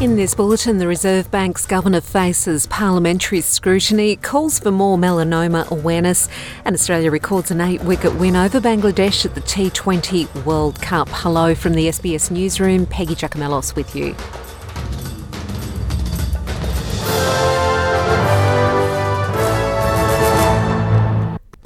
In this bulletin, the Reserve Bank's governor faces parliamentary scrutiny, calls for more melanoma awareness, and Australia records an eight wicket win over Bangladesh at the T20 World Cup. Hello from the SBS Newsroom, Peggy Giakoumelos with you.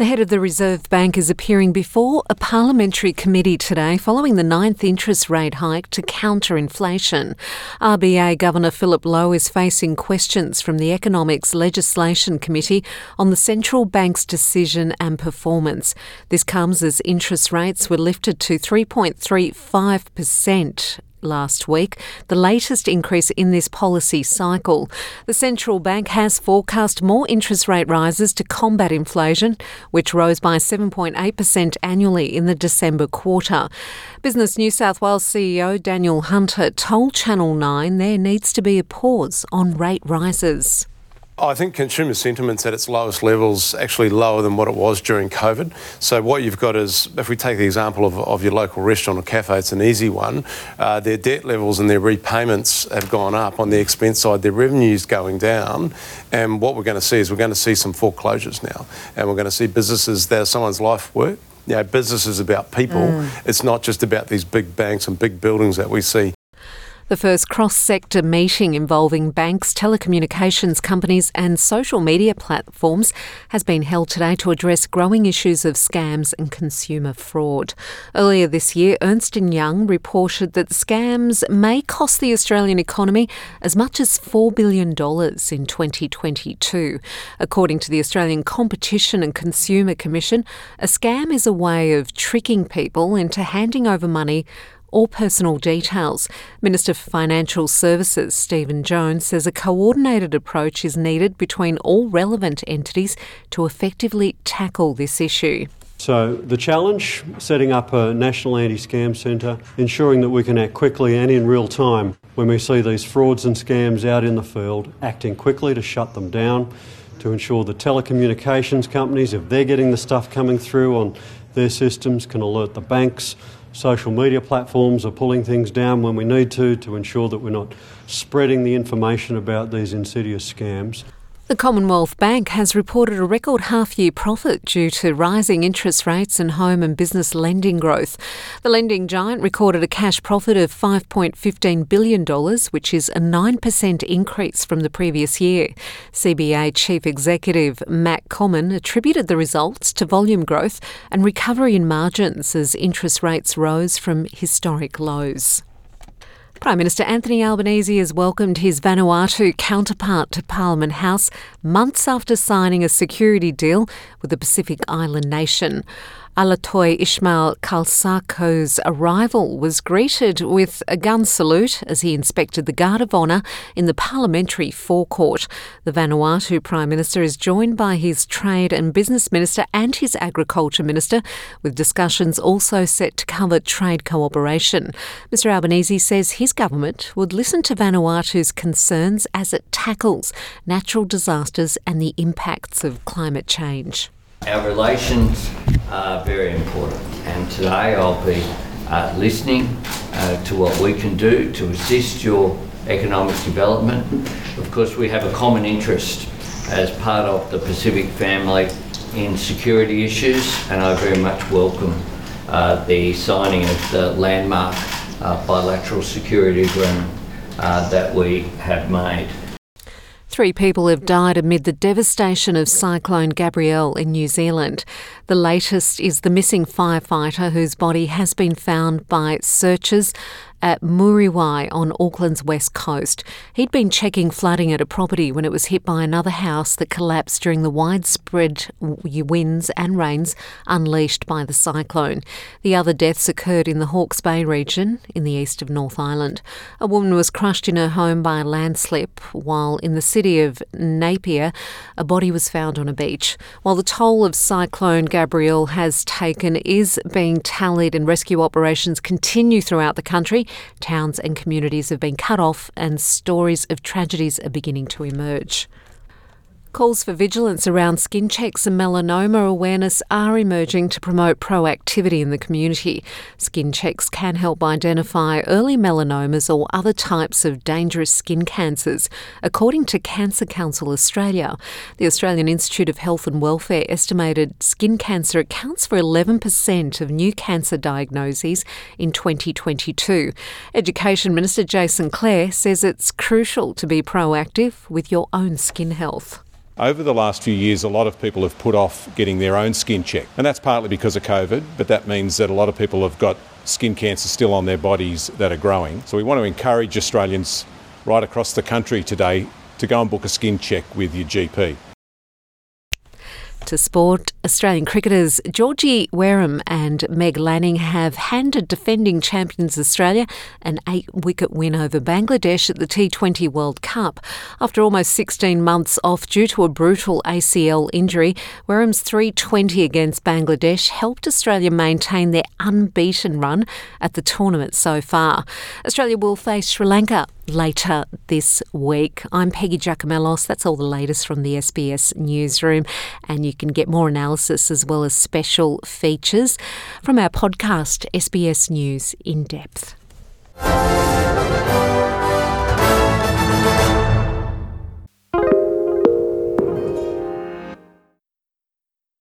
The head of the Reserve Bank is appearing before a parliamentary committee today following the ninth interest rate hike to counter inflation. RBA Governor Philip Lowe is facing questions from the Economics Legislation Committee on the central bank's decision and performance. This comes as interest rates were lifted to 3.35% last week, the latest increase in this policy cycle. The central bank has forecast more interest rate rises to combat inflation, which rose by 7.8% annually in the December quarter. Business New South Wales CEO Daniel Hunter told Channel 9 there needs to be a pause on rate rises. I think consumer sentiment's at its lowest levels, actually lower than what it was during COVID. So what you've got is, if we take the example of, of your local restaurant or cafe, it's an easy one. Uh, their debt levels and their repayments have gone up on the expense side. Their revenue's going down, and what we're going to see is we're going to see some foreclosures now, and we're going to see businesses that are someone's life work you know, business is about people. Mm. It's not just about these big banks and big buildings that we see. The first cross sector meeting involving banks, telecommunications companies, and social media platforms has been held today to address growing issues of scams and consumer fraud. Earlier this year, Ernst Young reported that scams may cost the Australian economy as much as $4 billion in 2022. According to the Australian Competition and Consumer Commission, a scam is a way of tricking people into handing over money or personal details. Minister for Financial Services Stephen Jones says a coordinated approach is needed between all relevant entities to effectively tackle this issue. So, the challenge setting up a national anti scam centre, ensuring that we can act quickly and in real time when we see these frauds and scams out in the field, acting quickly to shut them down, to ensure the telecommunications companies, if they're getting the stuff coming through on their systems, can alert the banks social media platforms are pulling things down when we need to to ensure that we're not spreading the information about these insidious scams. The Commonwealth Bank has reported a record half year profit due to rising interest rates and home and business lending growth. The lending giant recorded a cash profit of $5.15 billion, which is a 9% increase from the previous year. CBA Chief Executive Matt Comyn attributed the results to volume growth and recovery in margins as interest rates rose from historic lows. Prime Minister Anthony Albanese has welcomed his Vanuatu counterpart to Parliament House months after signing a security deal with the Pacific Island nation. Alatoi Ishmael Kalsakau's arrival was greeted with a gun salute as he inspected the Guard of Honour in the parliamentary forecourt. The Vanuatu Prime Minister is joined by his Trade and Business Minister and his Agriculture Minister, with discussions also set to cover trade cooperation. Mr Albanese says his government would listen to Vanuatu's concerns as it tackles natural disasters and the impacts of climate change. Our relations are very important, and today I'll be uh, listening uh, to what we can do to assist your economic development. Of course, we have a common interest as part of the Pacific family in security issues, and I very much welcome uh, the signing of the landmark uh, bilateral security agreement uh, that we have made. Three people have died amid the devastation of Cyclone Gabrielle in New Zealand. The latest is the missing firefighter whose body has been found by searchers at Muriwai on Auckland's west coast. He'd been checking flooding at a property when it was hit by another house that collapsed during the widespread winds and rains unleashed by the cyclone. The other deaths occurred in the Hawke's Bay region in the east of North Island. A woman was crushed in her home by a landslip, while in the city of Napier, a body was found on a beach. While the toll of Cyclone Gabrielle has taken is being tallied and rescue operations continue throughout the country, Towns and communities have been cut off, and stories of tragedies are beginning to emerge. Calls for vigilance around skin checks and melanoma awareness are emerging to promote proactivity in the community. Skin checks can help identify early melanomas or other types of dangerous skin cancers, according to Cancer Council Australia. The Australian Institute of Health and Welfare estimated skin cancer accounts for 11% of new cancer diagnoses in 2022. Education Minister Jason Clare says it's crucial to be proactive with your own skin health. Over the last few years, a lot of people have put off getting their own skin checked, and that's partly because of COVID, but that means that a lot of people have got skin cancer still on their bodies that are growing. So we want to encourage Australians right across the country today to go and book a skin check with your GP. To sport, Australian cricketers Georgia Wareham and Meg Lanning have handed defending champions Australia an eight wicket win over Bangladesh at the T20 World Cup. After almost 16 months off due to a brutal ACL injury, Wareham's 320 against Bangladesh helped Australia maintain their unbeaten run at the tournament so far. Australia will face Sri Lanka later this week. I'm Peggy Giakoumelos. That's all the latest from the SBS newsroom, and you can get more analysis as well as special features from our podcast, SBS News in Depth.